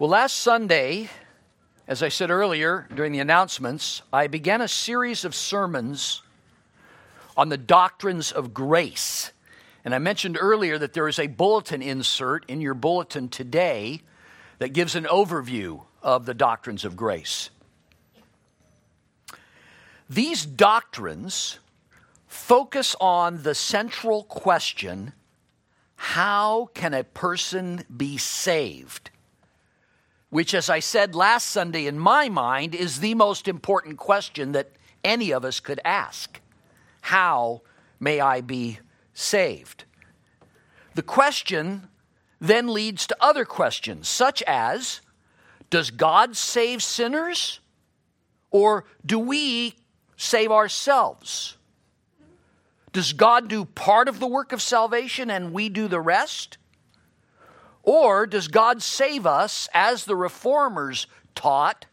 Well, last Sunday, as I said earlier during the announcements, I began a series of sermons on the doctrines of grace. And I mentioned earlier that there is a bulletin insert in your bulletin today that gives an overview of the doctrines of grace. These doctrines focus on the central question how can a person be saved? Which, as I said last Sunday, in my mind, is the most important question that any of us could ask How may I be saved? The question then leads to other questions, such as Does God save sinners? Or do we save ourselves? Does God do part of the work of salvation and we do the rest? Or does God save us, as the reformers taught,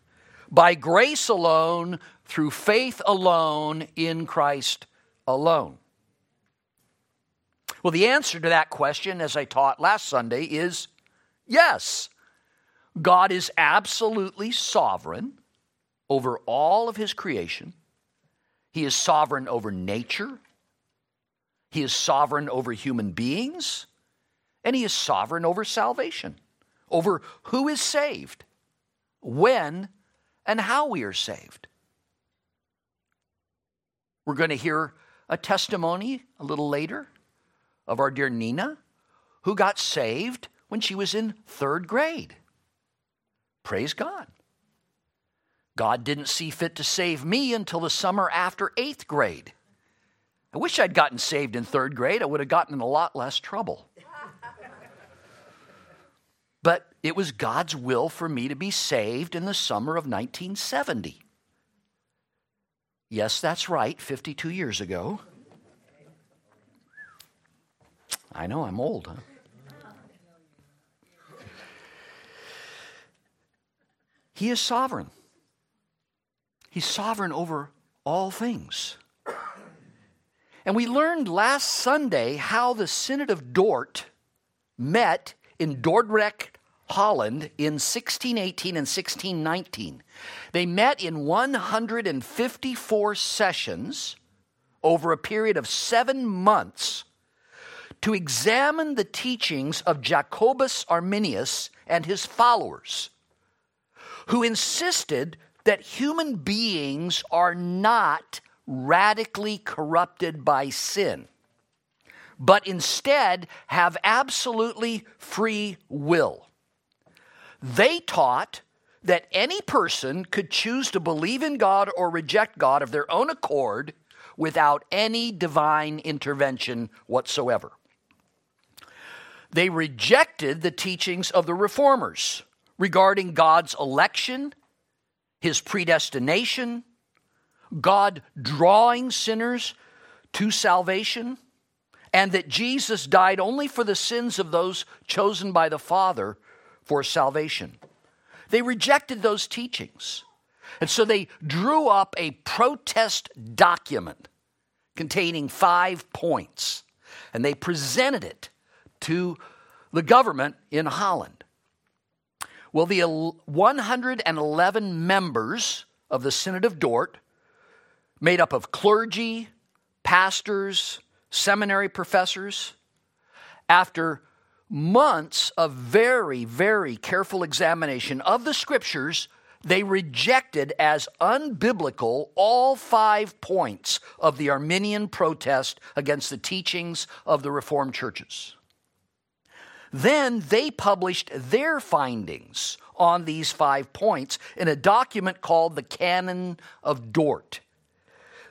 by grace alone, through faith alone, in Christ alone? Well, the answer to that question, as I taught last Sunday, is yes. God is absolutely sovereign over all of his creation. He is sovereign over nature. He is sovereign over human beings and He is sovereign over salvation, over who is saved, when, and how we are saved. We're going to hear a testimony a little later of our dear Nina, who got saved when she was in third grade. Praise God. God didn't see fit to save me until the summer after eighth grade. I wish I'd gotten saved in third grade. I would have gotten in a lot less trouble. But it was God's will for me to be saved in the summer of 1970. Yes, that's right, 52 years ago. I know, I'm old, huh? He is sovereign. He's sovereign over all things. And we learned last Sunday how the Synod of Dort met in Dordrecht, Holland in 1618 and 1619. They met in 154 sessions over a period of seven months to examine the teachings of Jacobus Arminius and his followers, who insisted that human beings are not radically corrupted by sin but instead have absolutely free will. They taught that any person could choose to believe in God or reject God of their own accord without any divine intervention whatsoever. They rejected the teachings of the reformers regarding God's election, his predestination, God drawing sinners to salvation, and that Jesus died only for the sins of those chosen by the Father for salvation. They rejected those teachings. And so they drew up a protest document containing five points, and they presented it to the government in Holland. Well, the 111 members of the Synod of Dort, made up of clergy, pastors, seminary professors, after months of very, very careful examination of the scriptures, they rejected as unbiblical all five points of the Arminian protest against the teachings of the Reformed churches. Then they published their findings on these five points in a document called the Canon of Dort.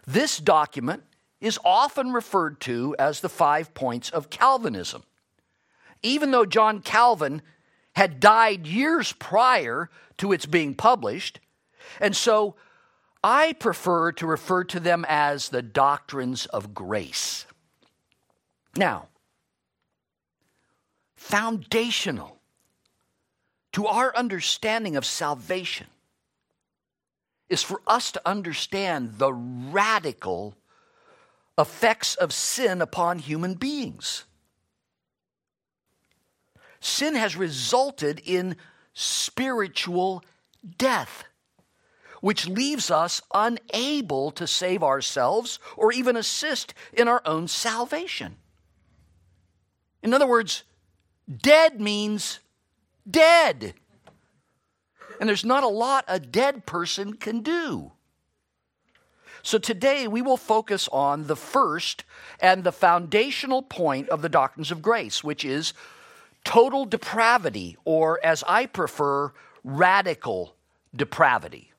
This document is often referred to as the five points of Calvinism. Even though John Calvin had died years prior to its being published, and so I prefer to refer to them as the doctrines of grace. Now, foundational to our understanding of salvation is for us to understand the radical effects of sin upon human beings. Sin has resulted in spiritual death, which leaves us unable to save ourselves or even assist in our own salvation. In other words, dead means dead. And there's not a lot a dead person can do. So today we will focus on the first and the foundational point of the doctrines of grace, which is total depravity, or as I prefer, radical depravity.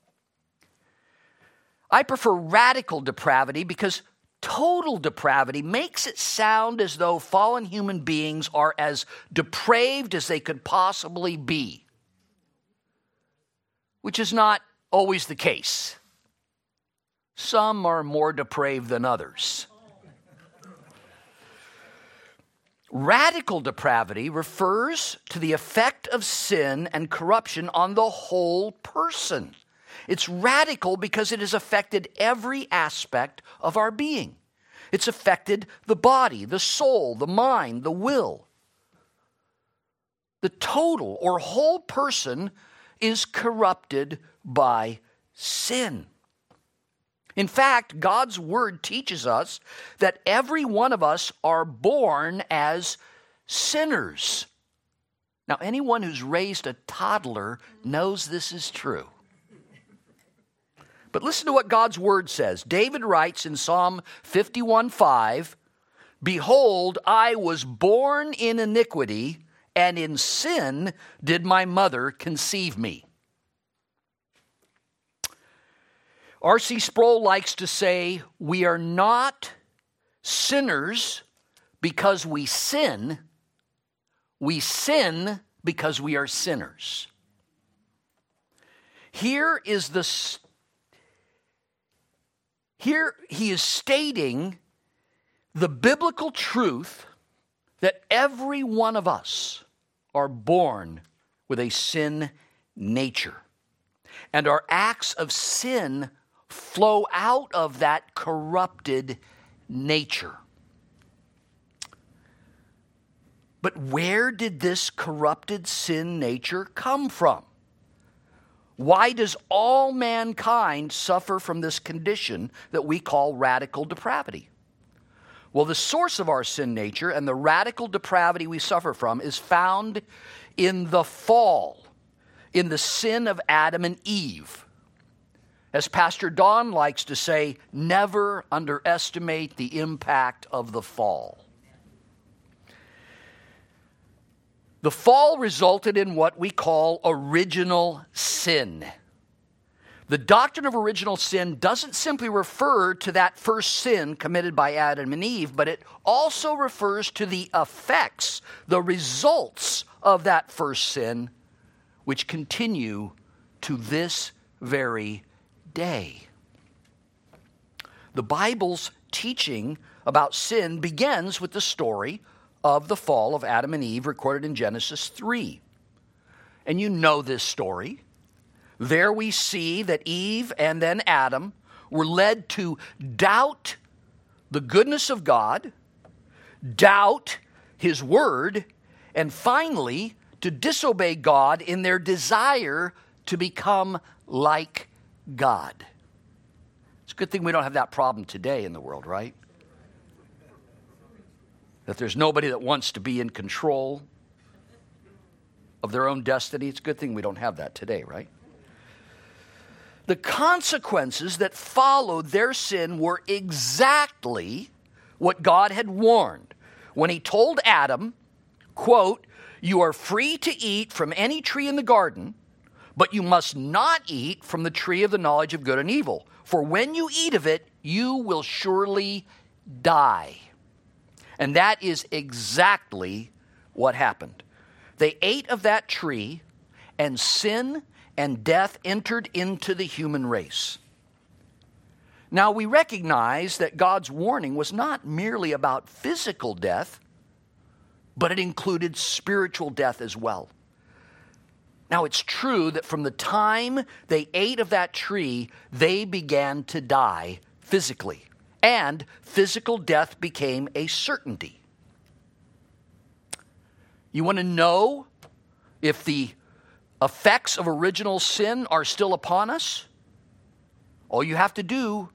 I prefer radical depravity because total depravity makes it sound as though fallen human beings are as depraved as they could possibly be, which is not always the case. Some are more depraved than others. Radical depravity refers to the effect of sin and corruption on the whole person. It's radical because it has affected every aspect of our being. It's affected the body, the soul, the mind, the will. The total or whole person is corrupted by sin. In fact, God's word teaches us that every one of us are born as sinners. Now, anyone who's raised a toddler knows this is true. But listen to what God's word says. David writes in Psalm 51 5, Behold, I was born in iniquity, and in sin did my mother conceive me. R.C. Sproul likes to say, We are not sinners because we sin, we sin because we are sinners. Here is the here he is stating the biblical truth that every one of us are born with a sin nature. And our acts of sin flow out of that corrupted nature. But where did this corrupted sin nature come from? Why does all mankind suffer from this condition that we call radical depravity? Well, the source of our sin nature and the radical depravity we suffer from is found in the fall, in the sin of Adam and Eve. As Pastor Don likes to say, never underestimate the impact of the fall. The fall resulted in what we call original sin. The doctrine of original sin doesn't simply refer to that first sin committed by Adam and Eve, but it also refers to the effects, the results of that first sin, which continue to this very day. The Bible's teaching about sin begins with the story of the fall of Adam and Eve recorded in Genesis 3. And you know this story. There we see that Eve and then Adam were led to doubt the goodness of God, doubt His Word, and finally to disobey God in their desire to become like God. It's a good thing we don't have that problem today in the world, right? That there's nobody that wants to be in control of their own destiny. It's a good thing we don't have that today, right? The consequences that followed their sin were exactly what God had warned when he told Adam, quote, "You are free to eat from any tree in the garden, but you must not eat from the tree of the knowledge of good and evil, for when you eat of it, you will surely die. And that is exactly what happened. They ate of that tree, and sin and death entered into the human race. Now, we recognize that God's warning was not merely about physical death, but it included spiritual death as well. Now, it's true that from the time they ate of that tree, they began to die physically, and physical death became a certainty. You want to know if the effects of original sin are still upon us, all you have to do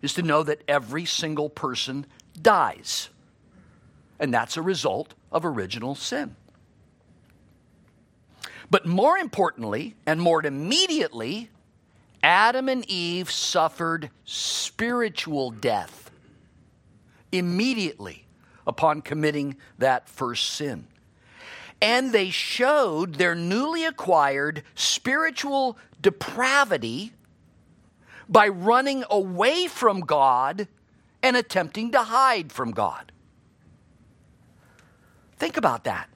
is to know that every single person dies. And that's a result of original sin. But more importantly, and more immediately, Adam and Eve suffered spiritual death immediately upon committing that first sin. And they showed their newly acquired spiritual depravity by running away from God and attempting to hide from God. Think about that.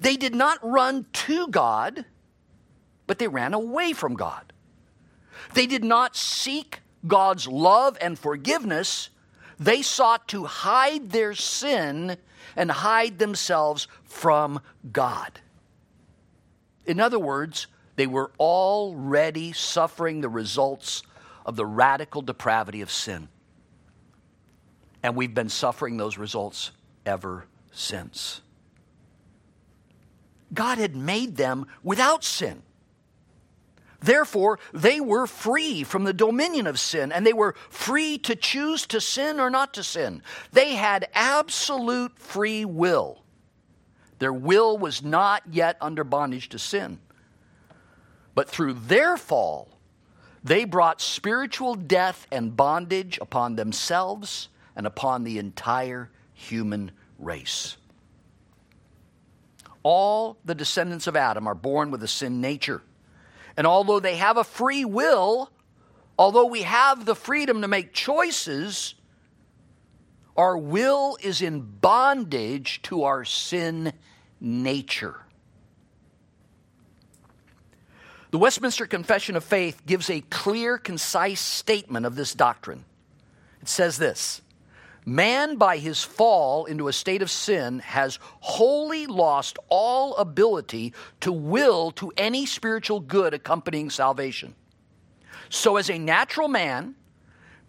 They did not run to God, but they ran away from God. They did not seek God's love and forgiveness. They sought to hide their sin and hide themselves from God. In other words, they were already suffering the results of the radical depravity of sin. And we've been suffering those results ever since. God had made them without sin. Therefore, they were free from the dominion of sin and they were free to choose to sin or not to sin. They had absolute free will. Their will was not yet under bondage to sin. But through their fall, they brought spiritual death and bondage upon themselves and upon the entire human race. All the descendants of Adam are born with a sin nature. And although they have a free will, although we have the freedom to make choices, our will is in bondage to our sin nature. The Westminster Confession of Faith gives a clear, concise statement of this doctrine. It says this Man, by his fall into a state of sin, has wholly lost all ability to will to any spiritual good accompanying salvation. So, as a natural man,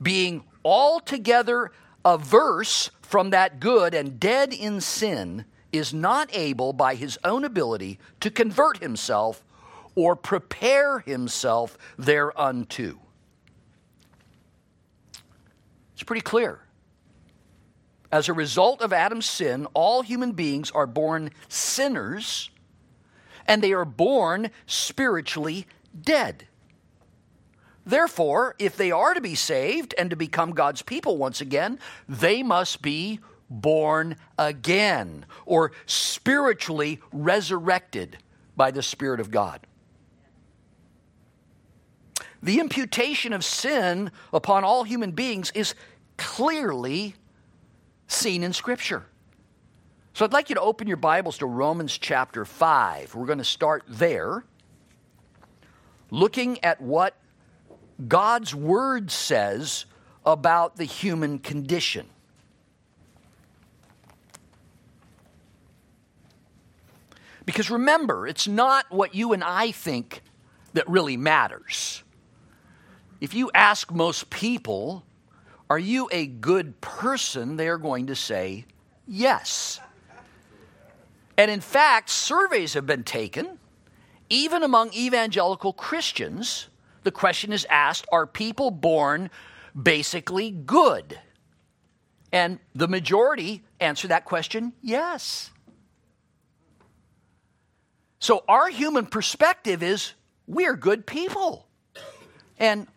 being altogether averse from that good and dead in sin, is not able by his own ability to convert himself or prepare himself thereunto. It's pretty clear. As a result of Adam's sin, all human beings are born sinners and they are born spiritually dead. Therefore, if they are to be saved and to become God's people once again, they must be born again or spiritually resurrected by the Spirit of God. The imputation of sin upon all human beings is clearly seen in Scripture. So I'd like you to open your Bibles to Romans chapter 5. We're going to start there, looking at what God's Word says about the human condition. Because remember, it's not what you and I think that really matters. If you ask most people, are you a good person? They are going to say yes. And in fact, surveys have been taken, even among evangelical Christians. The question is asked Are people born basically good? And the majority answer that question yes. So, our human perspective is we're good people. And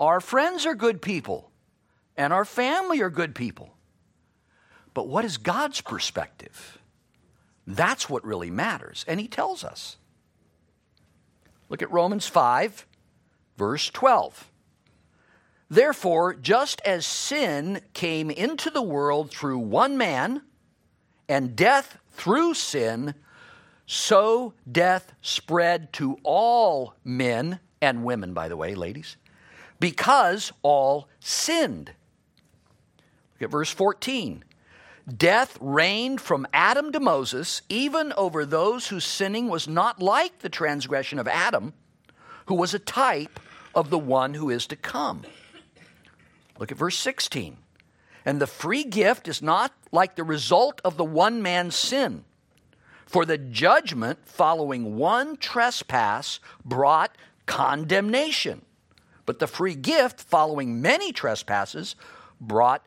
our friends are good people, and our family are good people. But what is God's perspective? That's what really matters. And He tells us. Look at Romans 5, verse 12. Therefore, just as sin came into the world through one man, and death through sin, so death spread to all men and women, by the way, ladies, because all sinned. At verse 14. Death reigned from Adam to Moses, even over those whose sinning was not like the transgression of Adam, who was a type of the one who is to come. Look at verse 16. And the free gift is not like the result of the one man's sin. For the judgment following one trespass brought condemnation, but the free gift following many trespasses brought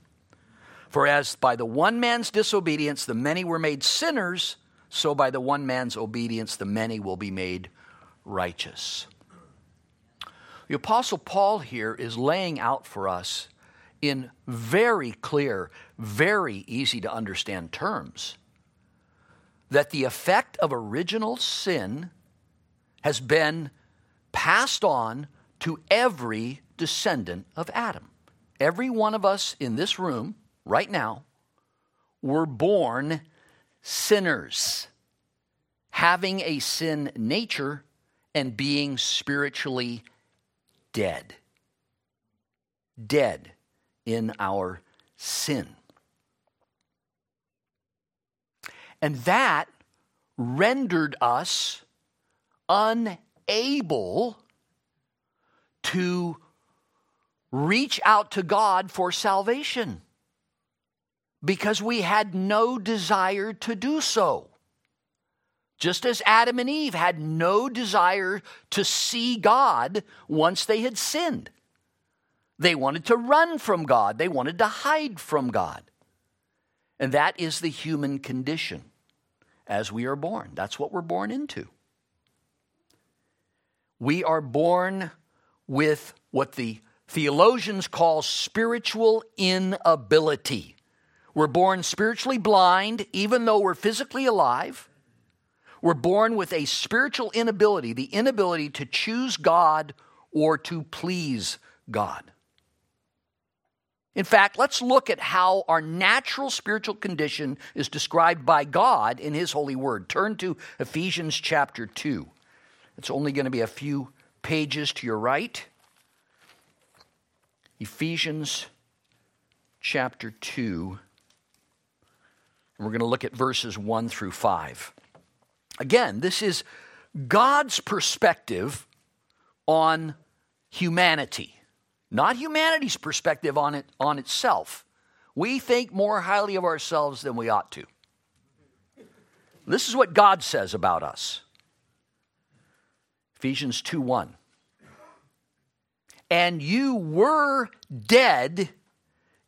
For as by the one man's disobedience the many were made sinners, so by the one man's obedience the many will be made righteous. The Apostle Paul here is laying out for us in very clear, very easy to understand terms that the effect of original sin has been passed on to every descendant of Adam. Every one of us in this room right now we were born sinners, having a sin nature and being spiritually dead. Dead in our sin. And that rendered us unable to reach out to God for salvation because we had no desire to do so. Just as Adam and Eve had no desire to see God once they had sinned. They wanted to run from God, they wanted to hide from God. And that is the human condition as we are born. That's what we're born into. We are born with what the theologians call spiritual inability. We're born spiritually blind, even though we're physically alive. We're born with a spiritual inability, the inability to choose God or to please God. In fact, let's look at how our natural spiritual condition is described by God in His holy word. Turn to Ephesians chapter 2. It's only going to be a few pages to your right. Ephesians chapter 2. And we're going to look at verses 1 through 5. Again, this is God's perspective on humanity not humanity's perspective on it on itself. We think more highly of ourselves than we ought to. This is what God says about us. Ephesians 2 1. And you were dead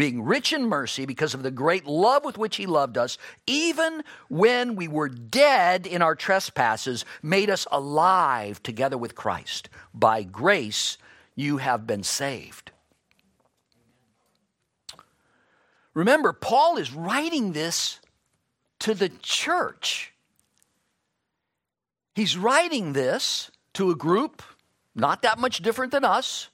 being rich in mercy because of the great love with which he loved us, even when we were dead in our trespasses, made us alive together with Christ. By grace, you have been saved. Remember, Paul is writing this to the church. He's writing this to a group not that much different than us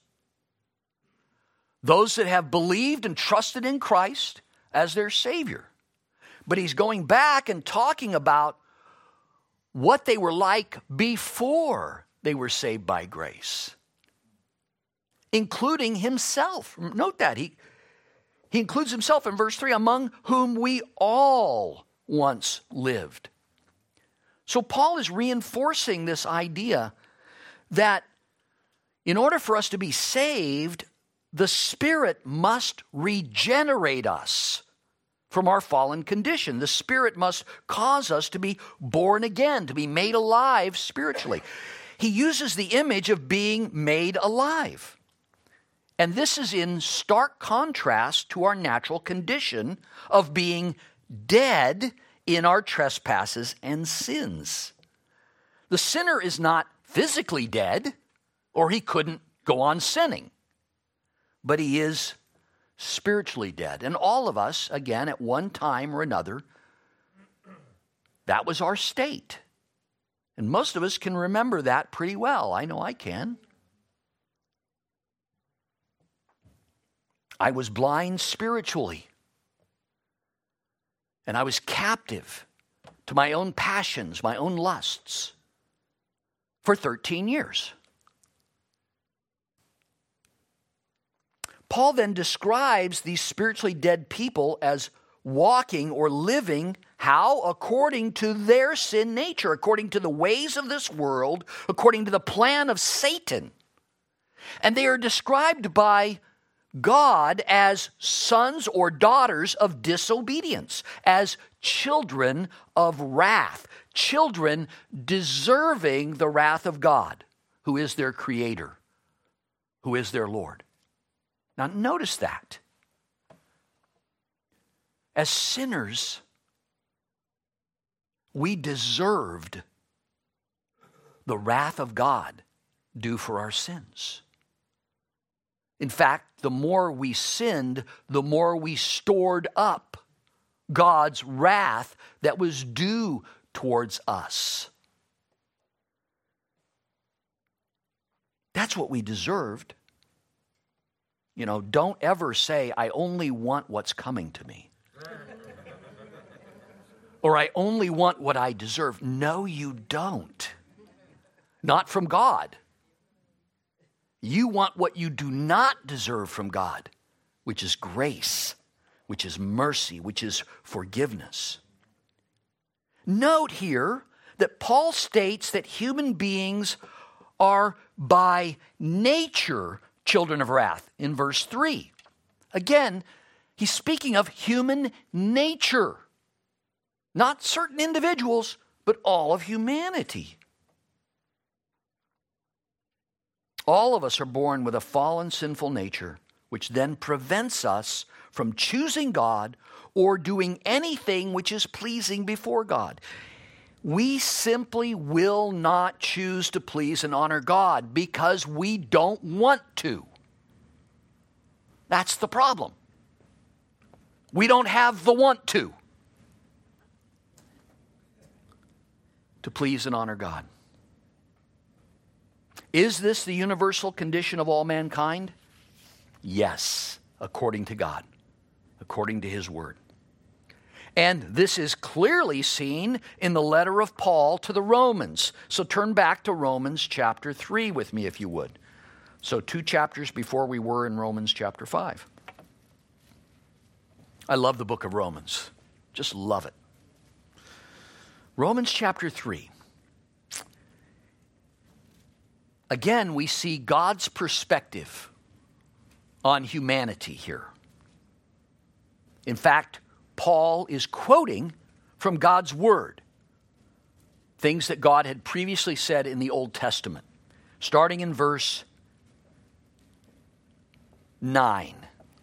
those that have believed and trusted in Christ as their Savior. But he's going back and talking about what they were like before they were saved by grace, including himself. Note that. He, he includes himself in verse 3 among whom we all once lived. So Paul is reinforcing this idea that in order for us to be saved, the Spirit must regenerate us from our fallen condition. The Spirit must cause us to be born again, to be made alive spiritually. He uses the image of being made alive. And this is in stark contrast to our natural condition of being dead in our trespasses and sins. The sinner is not physically dead, or he couldn't go on sinning. But he is spiritually dead. And all of us, again, at one time or another, that was our state. And most of us can remember that pretty well. I know I can. I was blind spiritually. And I was captive to my own passions, my own lusts for 13 years. Paul then describes these spiritually dead people as walking or living how? According to their sin nature, according to the ways of this world, according to the plan of Satan. And they are described by God as sons or daughters of disobedience, as children of wrath, children deserving the wrath of God, who is their creator, who is their Lord. Now, notice that. As sinners, we deserved the wrath of God due for our sins. In fact, the more we sinned, the more we stored up God's wrath that was due towards us. That's what we deserved. You know, don't ever say, I only want what's coming to me or I only want what I deserve. No, you don't. Not from God. You want what you do not deserve from God, which is grace, which is mercy, which is forgiveness. Note here that Paul states that human beings are by nature children of wrath in verse 3. Again, he's speaking of human nature. Not certain individuals, but all of humanity. All of us are born with a fallen, sinful nature, which then prevents us from choosing God or doing anything which is pleasing before God. We simply will not choose to please and honor God because we don't want to. That's the problem. We don't have the want to. to please and honor God. Is this the universal condition of all mankind? Yes, according to God, according to His Word. And this is clearly seen in the letter of Paul to the Romans. So turn back to Romans chapter 3 with me, if you would. So, two chapters before we were in Romans chapter 5. I love the book of Romans, just love it. Romans chapter 3. Again, we see God's perspective on humanity here. In fact, Paul is quoting from God's word things that God had previously said in the Old Testament, starting in verse 9.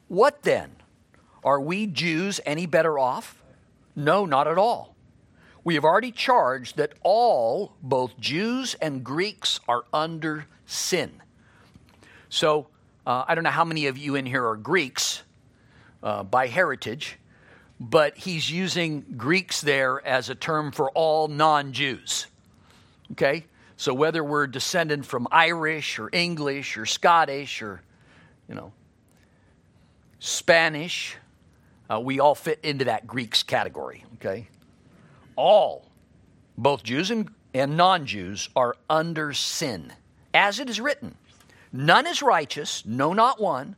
What then? Are we Jews any better off? No, not at all. We have already charged that all, both Jews and Greeks, are under sin. So, uh, I don't know how many of you in here are Greeks uh, by heritage, but he's using Greeks there as a term for all non Jews. Okay? So, whether we're descended from Irish or English or Scottish or, you know, Spanish, uh, we all fit into that Greeks category. Okay? all, both Jews and, and non Jews, are under sin. As it is written, none is righteous, no, not one.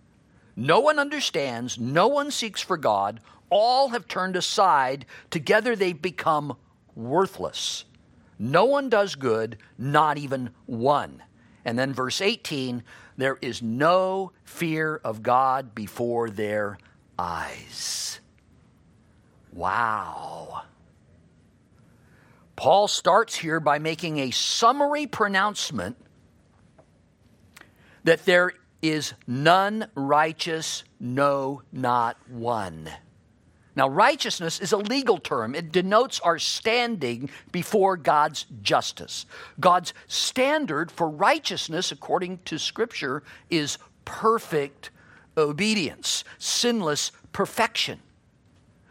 No one understands, no one seeks for God. All have turned aside. Together they've become worthless. No one does good, not even one. And then verse 18 there is no fear of God before their eyes. Wow. Paul starts here by making a summary pronouncement that there is none righteous, no, not one. Now, righteousness is a legal term. It denotes our standing before God's justice. God's standard for righteousness, according to Scripture, is perfect obedience, sinless perfection.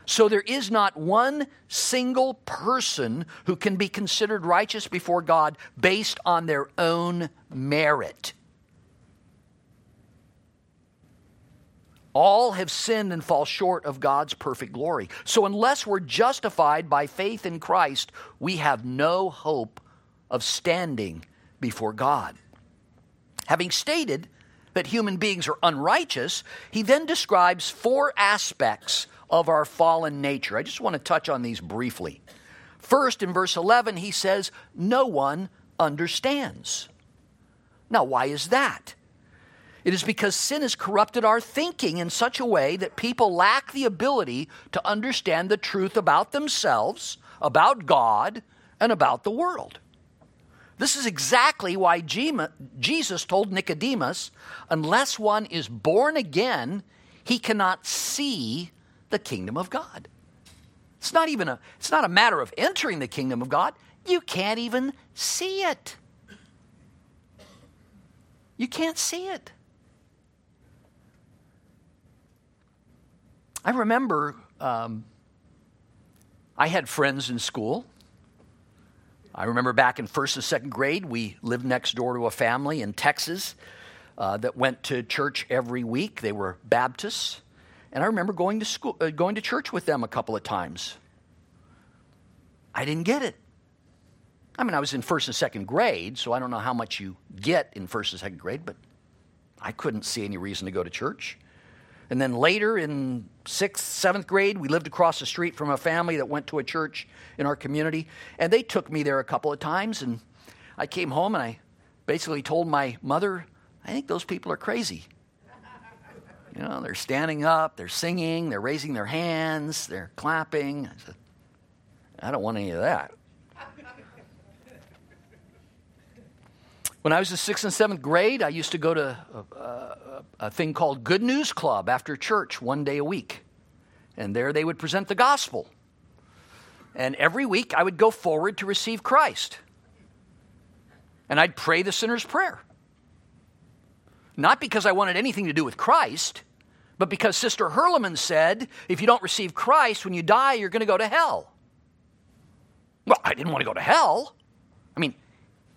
So there is not one single person who can be considered righteous before God based on their own merit. All have sinned and fall short of God's perfect glory. So, unless we're justified by faith in Christ, we have no hope of standing before God. Having stated that human beings are unrighteous, he then describes four aspects of our fallen nature. I just want to touch on these briefly. First, in verse 11, he says, No one understands. Now, why is that? It is because sin has corrupted our thinking in such a way that people lack the ability to understand the truth about themselves, about God, and about the world. This is exactly why Jesus told Nicodemus, unless one is born again, he cannot see the kingdom of God. It's not even a it's not a matter of entering the kingdom of God. You can't even see it. You can't see it. I remember um, I had friends in school. I remember back in first and second grade, we lived next door to a family in Texas uh, that went to church every week. They were Baptists, and I remember going to school, uh, going to church with them a couple of times. I didn't get it. I mean, I was in first and second grade, so I don't know how much you get in first and second grade, but I couldn't see any reason to go to church. And then later in sixth, seventh grade, we lived across the street from a family that went to a church in our community. And they took me there a couple of times. And I came home and I basically told my mother, I think those people are crazy. You know, they're standing up, they're singing, they're raising their hands, they're clapping. I said, I don't want any of that. When I was in sixth and seventh grade, I used to go to a, a, a, thing called Good News Club after church one day a week. And there they would present the gospel. And every week I would go forward to receive Christ. And I'd pray the sinner's prayer. Not because I wanted anything to do with Christ, but because Sister Herleman said, if you don't receive Christ, when you die, you're going to go to hell. Well, I didn't want to go to hell.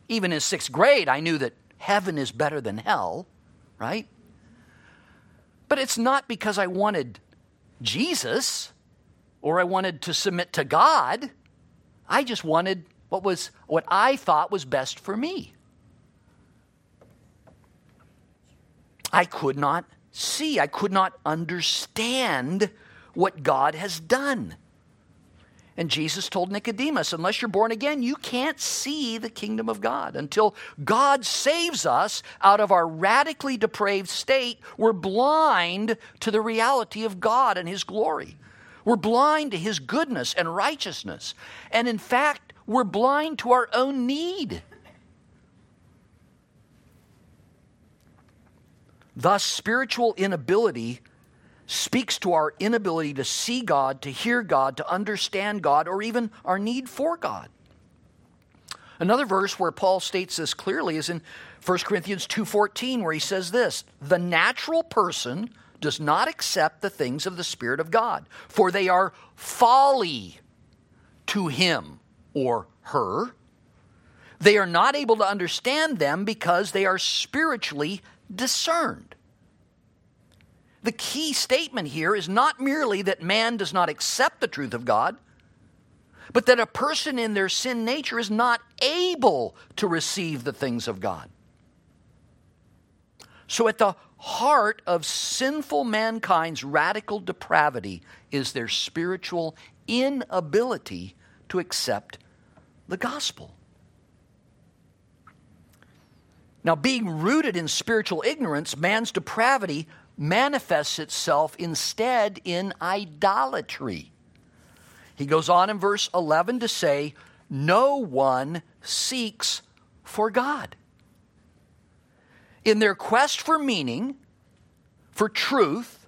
Even in sixth grade, I knew that heaven is better than hell, right? But it's not because I wanted Jesus or I wanted to submit to God. I just wanted what was what I thought was best for me. I could not see, I could not understand what God has done. And Jesus told Nicodemus, unless you're born again, you can't see the kingdom of God. Until God saves us out of our radically depraved state, we're blind to the reality of God and His glory. We're blind to His goodness and righteousness. And in fact, we're blind to our own need. Thus, spiritual inability speaks to our inability to see God, to hear God, to understand God, or even our need for God. Another verse where Paul states this clearly is in 1 Corinthians 2:14 where he says this, "The natural person does not accept the things of the spirit of God, for they are folly to him or her. They are not able to understand them because they are spiritually discerned." The key statement here is not merely that man does not accept the truth of God, but that a person in their sin nature is not able to receive the things of God. So, at the heart of sinful mankind's radical depravity is their spiritual inability to accept the gospel. Now, being rooted in spiritual ignorance, man's depravity manifests itself instead in idolatry. He goes on in verse 11 to say, No one seeks for God. In their quest for meaning, for truth,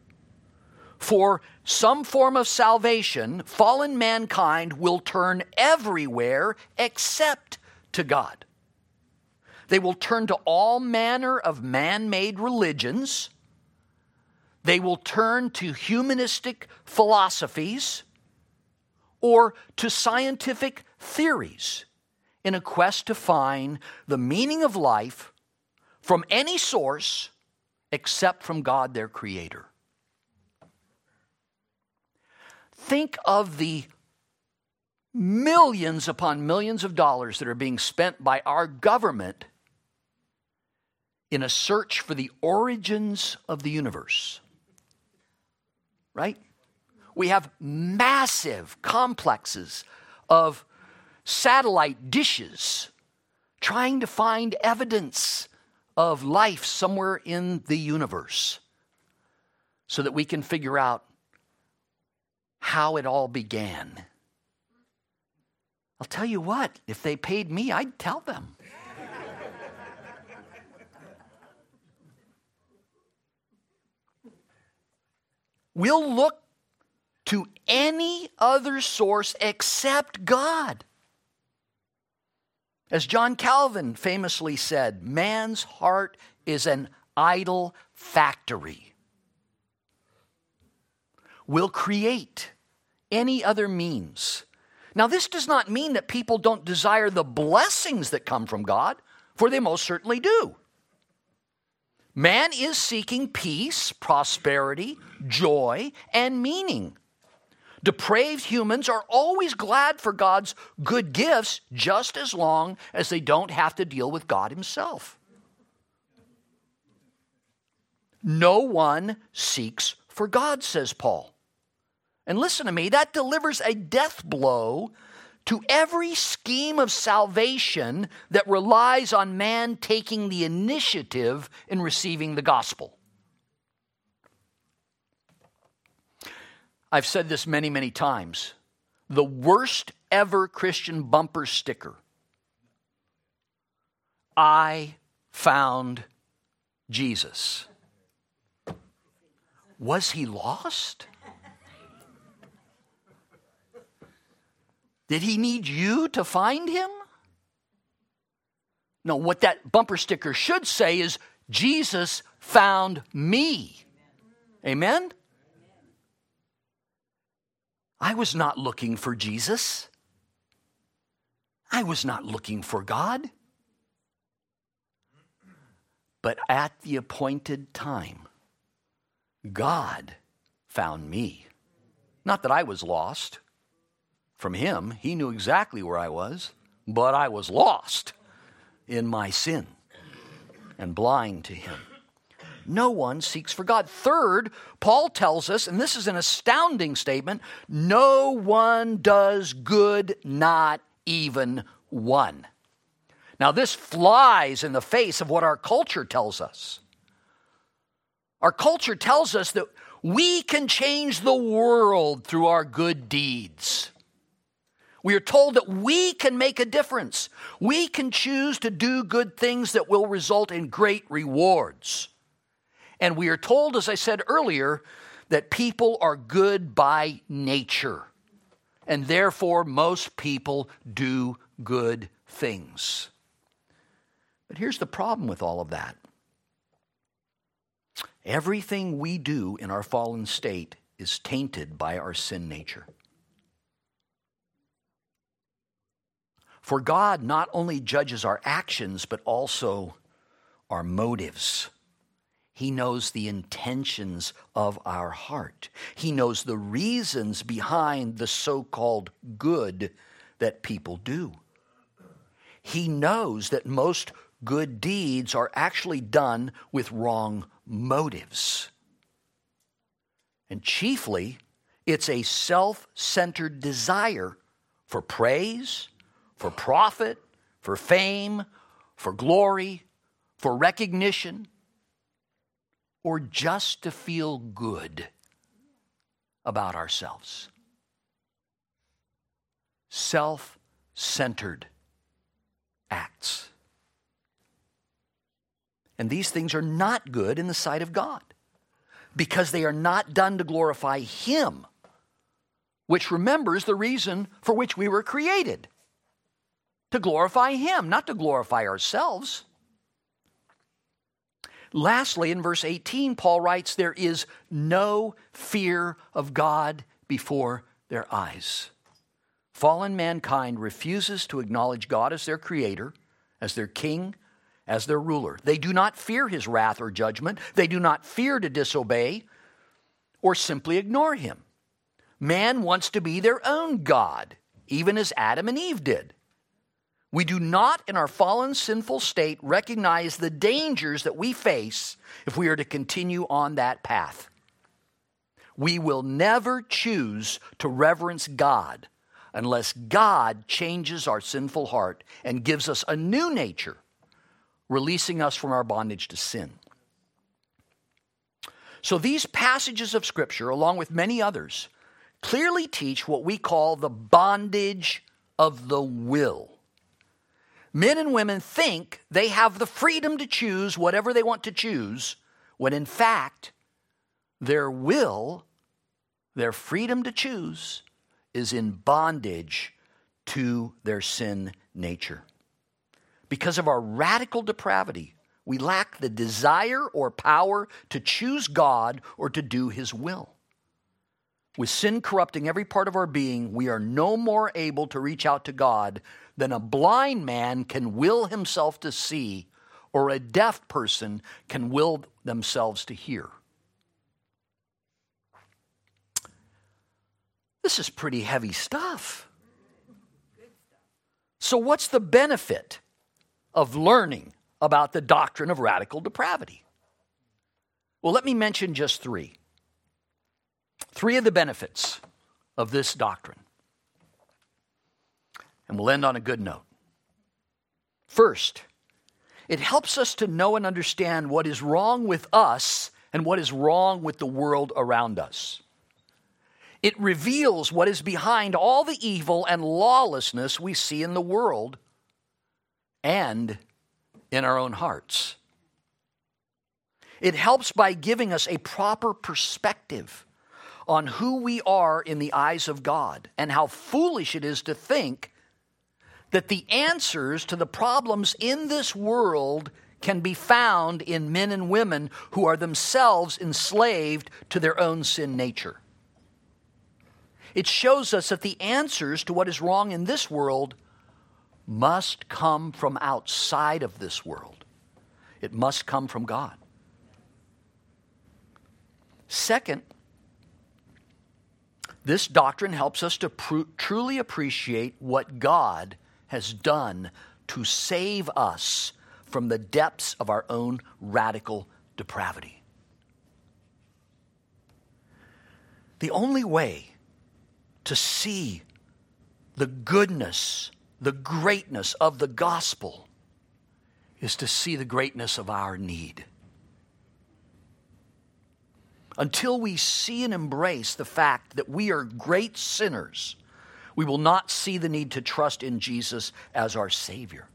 for some form of salvation, fallen mankind will turn everywhere except to God. They will turn to all manner of man made religions. They will turn to humanistic philosophies or to scientific theories in a quest to find the meaning of life from any source except from God, their Creator. Think of the millions upon millions of dollars that are being spent by our government in a search for the origins of the universe. Right? We have massive complexes of satellite dishes trying to find evidence of life somewhere in the universe so that we can figure out how it all began. I'll tell you what, if they paid me, I'd tell them. We'll look to any other source except God. As John Calvin famously said, man's heart is an idol factory. Will create any other means. Now, this does not mean that people don't desire the blessings that come from God, for they most certainly do. Man is seeking peace, prosperity, joy, and meaning. Depraved humans are always glad for God's good gifts just as long as they don't have to deal with God Himself. No one seeks for God, says Paul. And listen to me, that delivers a death blow to every scheme of salvation that relies on man taking the initiative in receiving the gospel. I've said this many, many times. The worst ever Christian bumper sticker I found Jesus. Was he lost? Did he need you to find him? No, what that bumper sticker should say is Jesus found me. Amen? I was not looking for Jesus. I was not looking for God. But at the appointed time, God found me. Not that I was lost from Him, He knew exactly where I was, but I was lost in my sin and blind to Him. No one seeks for God. Third, Paul tells us, and this is an astounding statement no one does good, not even one. Now, this flies in the face of what our culture tells us. Our culture tells us that we can change the world through our good deeds. We are told that we can make a difference. We can choose to do good things that will result in great rewards. And we are told, as I said earlier, that people are good by nature. And therefore, most people do good things. But here's the problem with all of that everything we do in our fallen state is tainted by our sin nature. For God not only judges our actions, but also our motives. He knows the intentions of our heart. He knows the reasons behind the so called good that people do. He knows that most good deeds are actually done with wrong motives. And chiefly, it's a self centered desire for praise, for profit, for fame, for glory, for recognition or just to feel good about ourselves. Self centered acts. And these things are not good in the sight of God. because they are not done to glorify Him, which remembers the reason for which we were created to glorify Him, not to glorify ourselves. Lastly, in verse 18, Paul writes, There is no fear of God before their eyes. Fallen mankind refuses to acknowledge God as their creator, as their king, as their ruler. They do not fear his wrath or judgment. They do not fear to disobey or simply ignore him. Man wants to be their own God, even as Adam and Eve did. We do not, in our fallen sinful state, recognize the dangers that we face if we are to continue on that path. We will never choose to reverence God unless God changes our sinful heart and gives us a new nature, releasing us from our bondage to sin. So, these passages of Scripture, along with many others, clearly teach what we call the bondage of the will. Men and women think they have the freedom to choose whatever they want to choose, when in fact, their will, their freedom to choose, is in bondage to their sin nature. Because of our radical depravity, we lack the desire or power to choose God or to do His will. With sin corrupting every part of our being, we are no more able to reach out to God than a blind man can will himself to see or a deaf person can will themselves to hear. This is pretty heavy stuff. So, what's the benefit of learning about the doctrine of radical depravity? Well, let me mention just three. Three of the benefits of this doctrine. And we'll end on a good note. First, it helps us to know and understand what is wrong with us and what is wrong with the world around us. It reveals what is behind all the evil and lawlessness we see in the world and in our own hearts. It helps by giving us a proper perspective on who we are in the eyes of God and how foolish it is to think that the answers to the problems in this world can be found in men and women who are themselves enslaved to their own sin nature. It shows us that the answers to what is wrong in this world must come from outside of this world. It must come from God. Second, this doctrine helps us to pr- truly appreciate what God has done to save us from the depths of our own radical depravity. The only way to see the goodness, the greatness of the gospel is to see the greatness of our need. Until we see and embrace the fact that we are great sinners we will not see the need to trust in Jesus as our Savior.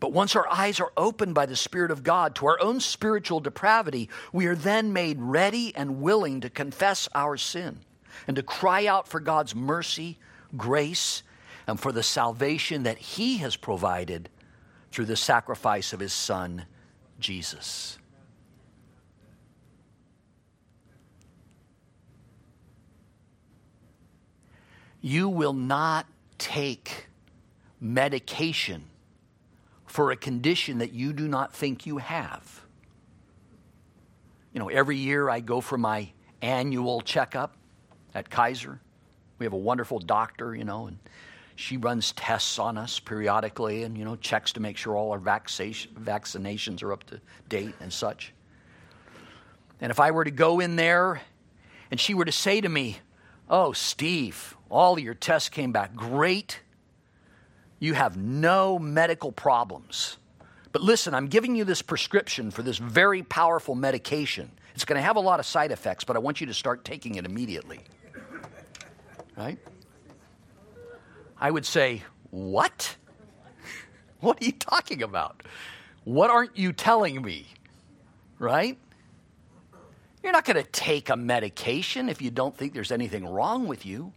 But once our eyes are opened by the Spirit of God to our own spiritual depravity, we are then made ready and willing to confess our sin and to cry out for God's mercy, grace, and for the salvation that He has provided through the sacrifice of His Son, Jesus. You will not take medication for a condition that you do not think you have. You know, every year I go for my annual checkup at Kaiser. We have a wonderful doctor, you know, and she runs tests on us periodically and, you know, checks to make sure all our vaccinations are up to date and such. And if I were to go in there and she were to say to me, Oh, Steve, all your tests came back great. You have no medical problems. But listen, I'm giving you this prescription for this very powerful medication. It's going to have a lot of side effects, but I want you to start taking it immediately. Right? I would say, What? What are you talking about? What aren't you telling me? right? You're not going to take a medication if you don't think there's anything wrong with you.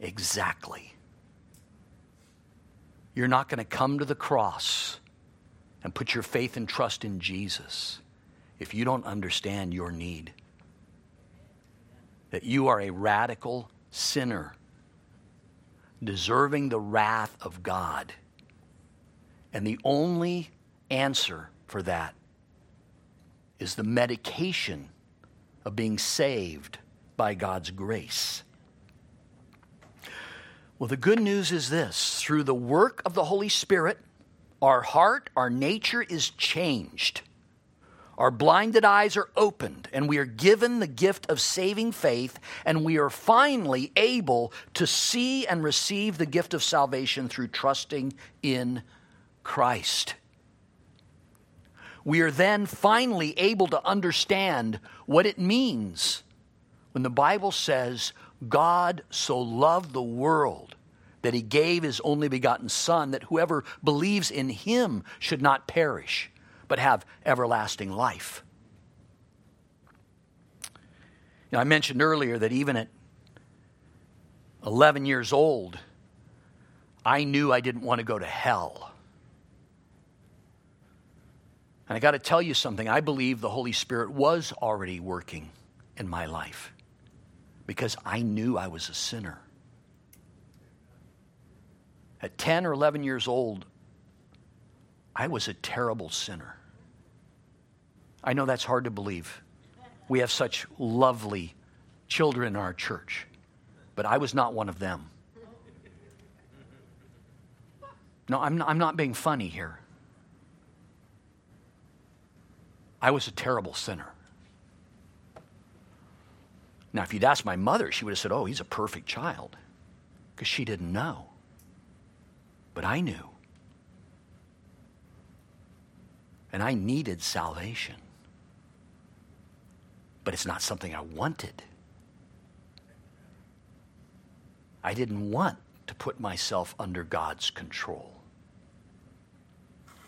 Exactly. You're not going to come to the cross and put your faith and trust in Jesus if you don't understand your need. That you are a radical sinner, deserving the wrath of God. And the only answer for that is the medication of being saved by God's grace. Well, the good news is this through the work of the Holy Spirit, our heart, our nature is changed. Our blinded eyes are opened, and we are given the gift of saving faith, and we are finally able to see and receive the gift of salvation through trusting in Christ. We are then finally able to understand what it means when the Bible says, God so loved the world that he gave his only begotten Son, that whoever believes in him should not perish, but have everlasting life. I mentioned earlier that even at 11 years old, I knew I didn't want to go to hell. And I got to tell you something. I believe the Holy Spirit was already working in my life because I knew I was a sinner. At 10 or 11 years old, I was a terrible sinner. I know that's hard to believe. We have such lovely children in our church, but I was not one of them. No, I'm not, I'm not being funny here. I was a terrible sinner. Now, if you'd asked my mother, she would have said, Oh, he's a perfect child, because she didn't know. But I knew. And I needed salvation. But it's not something I wanted. I didn't want to put myself under God's control.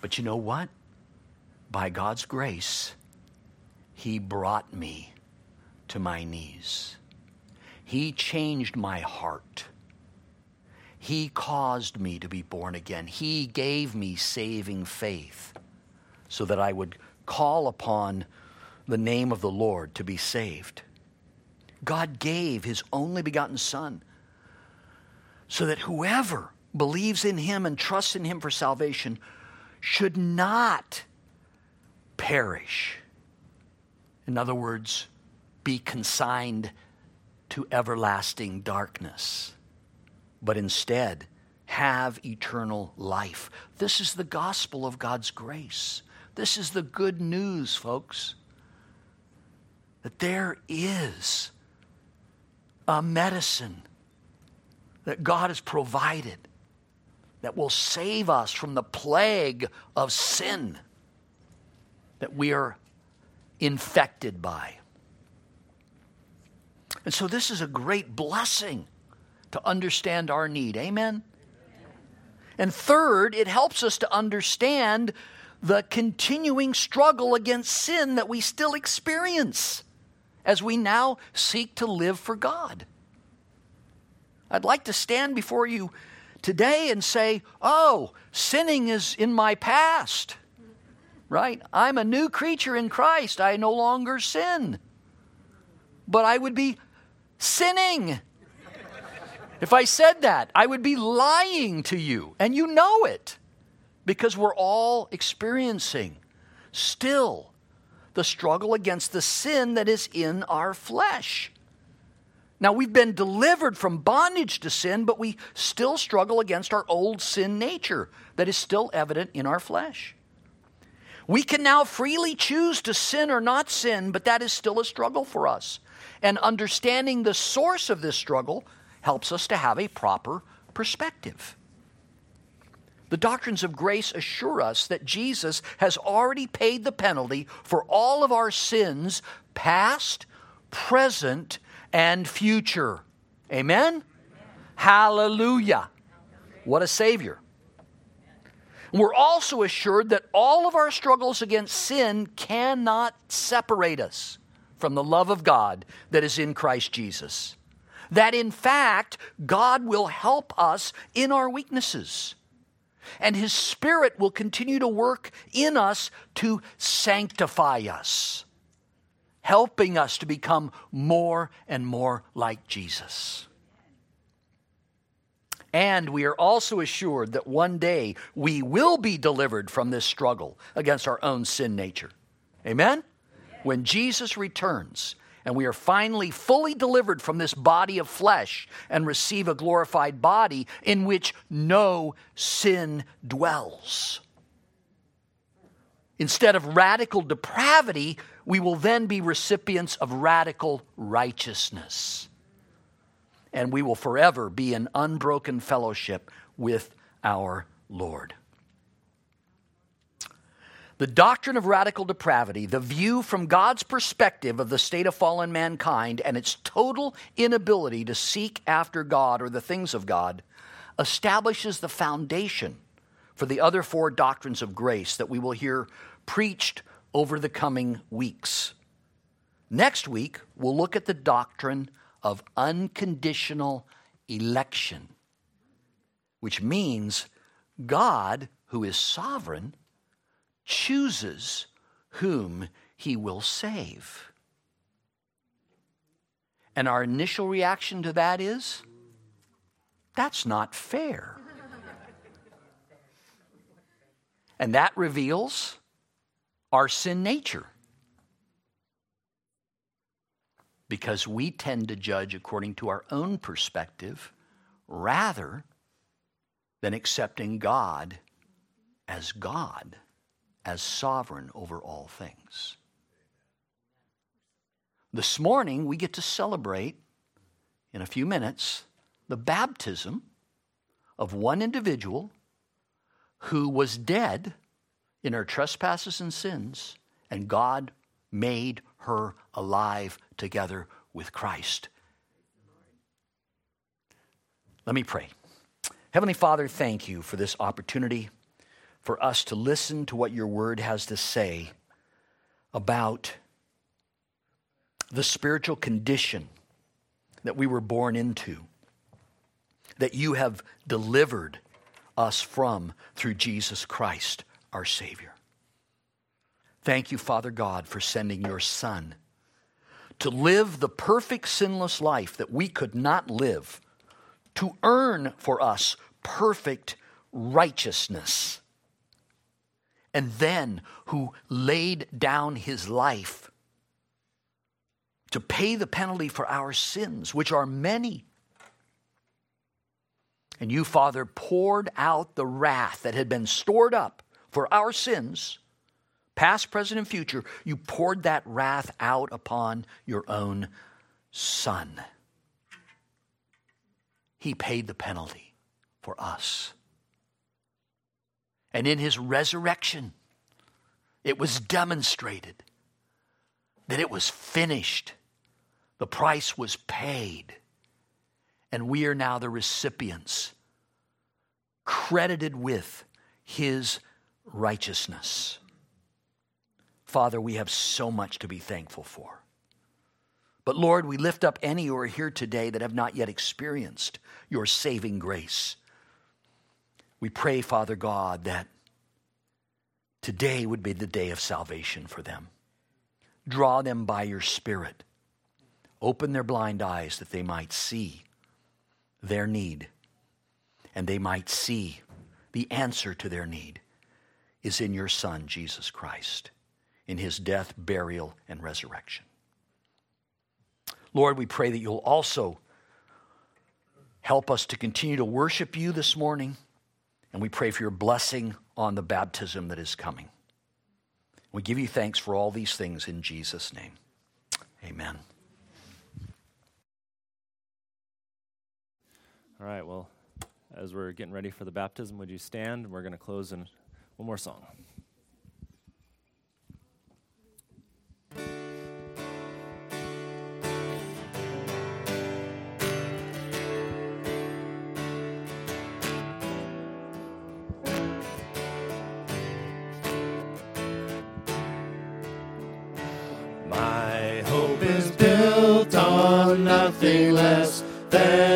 But you know what? By God's grace, He brought me to my knees. He changed my heart. He caused me to be born again. He gave me saving faith so that I would call upon the name of the Lord to be saved. God gave His only begotten Son so that whoever believes in Him and trusts in Him for salvation should not perish. In other words, be consigned to everlasting darkness, but instead have eternal life. This is the gospel of God's grace. This is the good news, folks. That there is a medicine that God has provided that will save us from the plague of sin that we are infected by. And so this is a great blessing to understand our need. Amen? And third, it helps us to understand the continuing struggle against sin that we still experience as we now seek to live for God. I'd like to stand before you today and say, Oh, sinning is in my past, right? I'm a new creature in Christ. I no longer sin. But I would be sinning. If I said that, I would be lying to you, and you know it, because we're all experiencing still the struggle against the sin that is in our flesh. Now, we've been delivered from bondage to sin, but we still struggle against our old sin nature that is still evident in our flesh. We can now freely choose to sin or not sin, but that is still a struggle for us. And understanding the source of this struggle helps us to have a proper perspective. The doctrines of grace assure us that Jesus has already paid the penalty for all of our sins, past, present, and future. Amen? Hallelujah. What a Savior. We're also assured that all of our struggles against sin cannot separate us from the love of God that is in Christ Jesus. That in fact, God will help us in our weaknesses. And His Spirit will continue to work in us to sanctify us, helping us to become more and more like Jesus. And we are also assured that one day we will be delivered from this struggle against our own sin nature. Amen? When Jesus returns and we are finally fully delivered from this body of flesh and receive a glorified body in which no sin dwells. Instead of radical depravity, we will then be recipients of radical righteousness and we will forever be in unbroken fellowship with our Lord. The doctrine of radical depravity, the view from God's perspective of the state of fallen mankind and its total inability to seek after God or the things of God, establishes the foundation for the other four doctrines of grace that we will hear preached over the coming weeks. Next week, we'll look at the doctrine of unconditional election, which means God, who is sovereign, chooses whom he will save. And our initial reaction to that is that's not fair. and that reveals our sin nature because we tend to judge according to our own perspective rather than accepting God as God, as sovereign over all things. This morning, we get to celebrate, in a few minutes, the baptism of one individual who was dead in her trespasses and sins, and God made her alive together with Christ. Let me pray. Heavenly Father, thank you for this opportunity for us to listen to what your word has to say about the spiritual condition that we were born into, that you have delivered us from through Jesus Christ, our Savior. Thank you, Father God, for sending your Son to live the perfect sinless life that we could not live, to earn for us perfect righteousness, and then who laid down his life to pay the penalty for our sins, which are many. And you, Father, poured out the wrath that had been stored up for our sins past, present, and future, you poured that wrath out upon your own Son. He paid the penalty for us. And in his resurrection, it was demonstrated that it was finished. The price was paid. And we are now the recipients, credited with his righteousness. Father, we have so much to be thankful for. But Lord, we lift up any who are here today that have not yet experienced your saving grace. We pray, Father God, that today would be the day of salvation for them. Draw them by your Spirit. Open their blind eyes that they might see their need and they might see the answer to their need is in your Son, Jesus Christ in his death, burial, and resurrection. Lord, we pray that you'll also help us to continue to worship you this morning, and we pray for your blessing on the baptism that is coming. We give you thanks for all these things in Jesus' name. Amen. All right, well, as we're getting ready for the baptism, would you stand? We're going to close in one more song. nothing less than